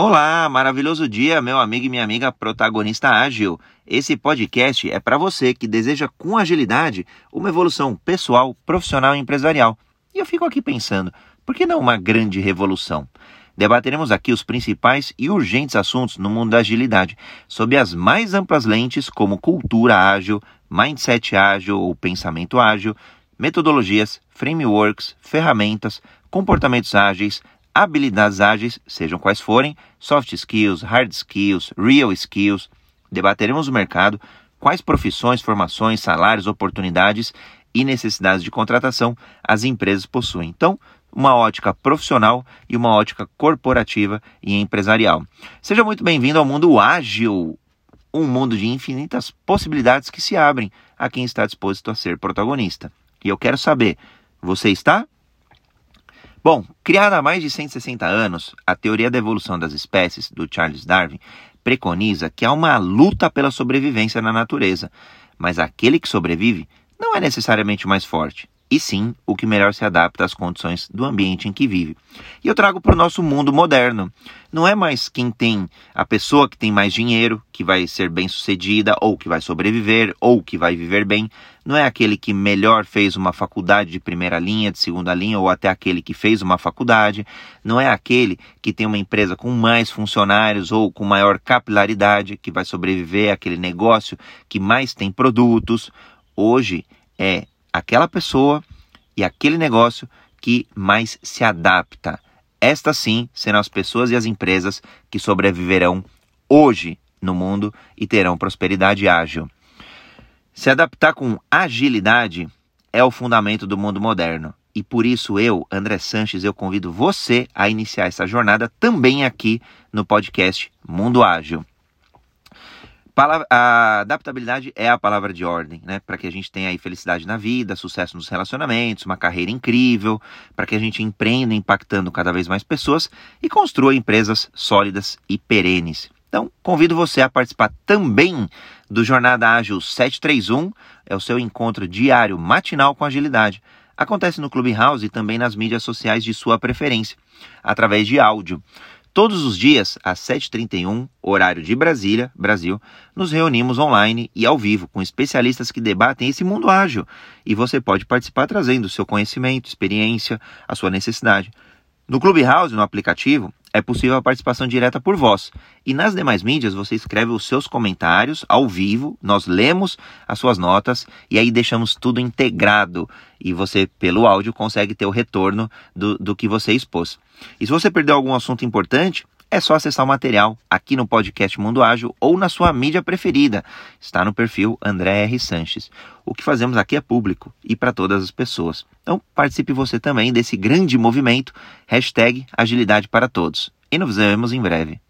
Olá, maravilhoso dia, meu amigo e minha amiga protagonista ágil. Esse podcast é para você que deseja com agilidade uma evolução pessoal, profissional e empresarial. E eu fico aqui pensando, por que não uma grande revolução? Debateremos aqui os principais e urgentes assuntos no mundo da agilidade, sob as mais amplas lentes como cultura ágil, mindset ágil ou pensamento ágil, metodologias, frameworks, ferramentas, comportamentos ágeis, habilidades ágeis, sejam quais forem, soft skills, hard skills, real skills. Debateremos o mercado, quais profissões, formações, salários, oportunidades e necessidades de contratação as empresas possuem. Então, uma ótica profissional e uma ótica corporativa e empresarial. Seja muito bem-vindo ao mundo ágil, um mundo de infinitas possibilidades que se abrem a quem está disposto a ser protagonista. E eu quero saber, você está? Bom, criada há mais de 160 anos, a teoria da evolução das espécies, do Charles Darwin, preconiza que há uma luta pela sobrevivência na natureza, mas aquele que sobrevive não é necessariamente o mais forte, e sim o que melhor se adapta às condições do ambiente em que vive. E eu trago para o nosso mundo moderno. Não é mais quem tem a pessoa que tem mais dinheiro, que vai ser bem sucedida, ou que vai sobreviver, ou que vai viver bem. Não é aquele que melhor fez uma faculdade de primeira linha, de segunda linha, ou até aquele que fez uma faculdade. Não é aquele que tem uma empresa com mais funcionários ou com maior capilaridade, que vai sobreviver, aquele negócio que mais tem produtos. Hoje é aquela pessoa e aquele negócio que mais se adapta. Estas sim serão as pessoas e as empresas que sobreviverão hoje no mundo e terão prosperidade ágil. Se adaptar com agilidade é o fundamento do mundo moderno. E por isso eu, André Sanches, eu convido você a iniciar essa jornada também aqui no podcast Mundo Ágil a adaptabilidade é a palavra de ordem, né? Para que a gente tenha aí felicidade na vida, sucesso nos relacionamentos, uma carreira incrível, para que a gente empreenda impactando cada vez mais pessoas e construa empresas sólidas e perenes. Então, convido você a participar também do Jornada Ágil 731, é o seu encontro diário matinal com agilidade. Acontece no Clubhouse e também nas mídias sociais de sua preferência, através de áudio. Todos os dias, às 7h31, horário de Brasília, Brasil, nos reunimos online e ao vivo com especialistas que debatem esse mundo ágil. E você pode participar trazendo seu conhecimento, experiência, a sua necessidade. No Clubhouse, no aplicativo, é possível a participação direta por voz. E nas demais mídias, você escreve os seus comentários ao vivo, nós lemos as suas notas e aí deixamos tudo integrado. E você, pelo áudio, consegue ter o retorno do, do que você expôs. E se você perdeu algum assunto importante, é só acessar o material aqui no podcast Mundo Ágil ou na sua mídia preferida. Está no perfil André R. Sanches. O que fazemos aqui é público e para todas as pessoas. Então participe você também desse grande movimento. Hashtag Agilidade para Todos. E nos vemos em breve.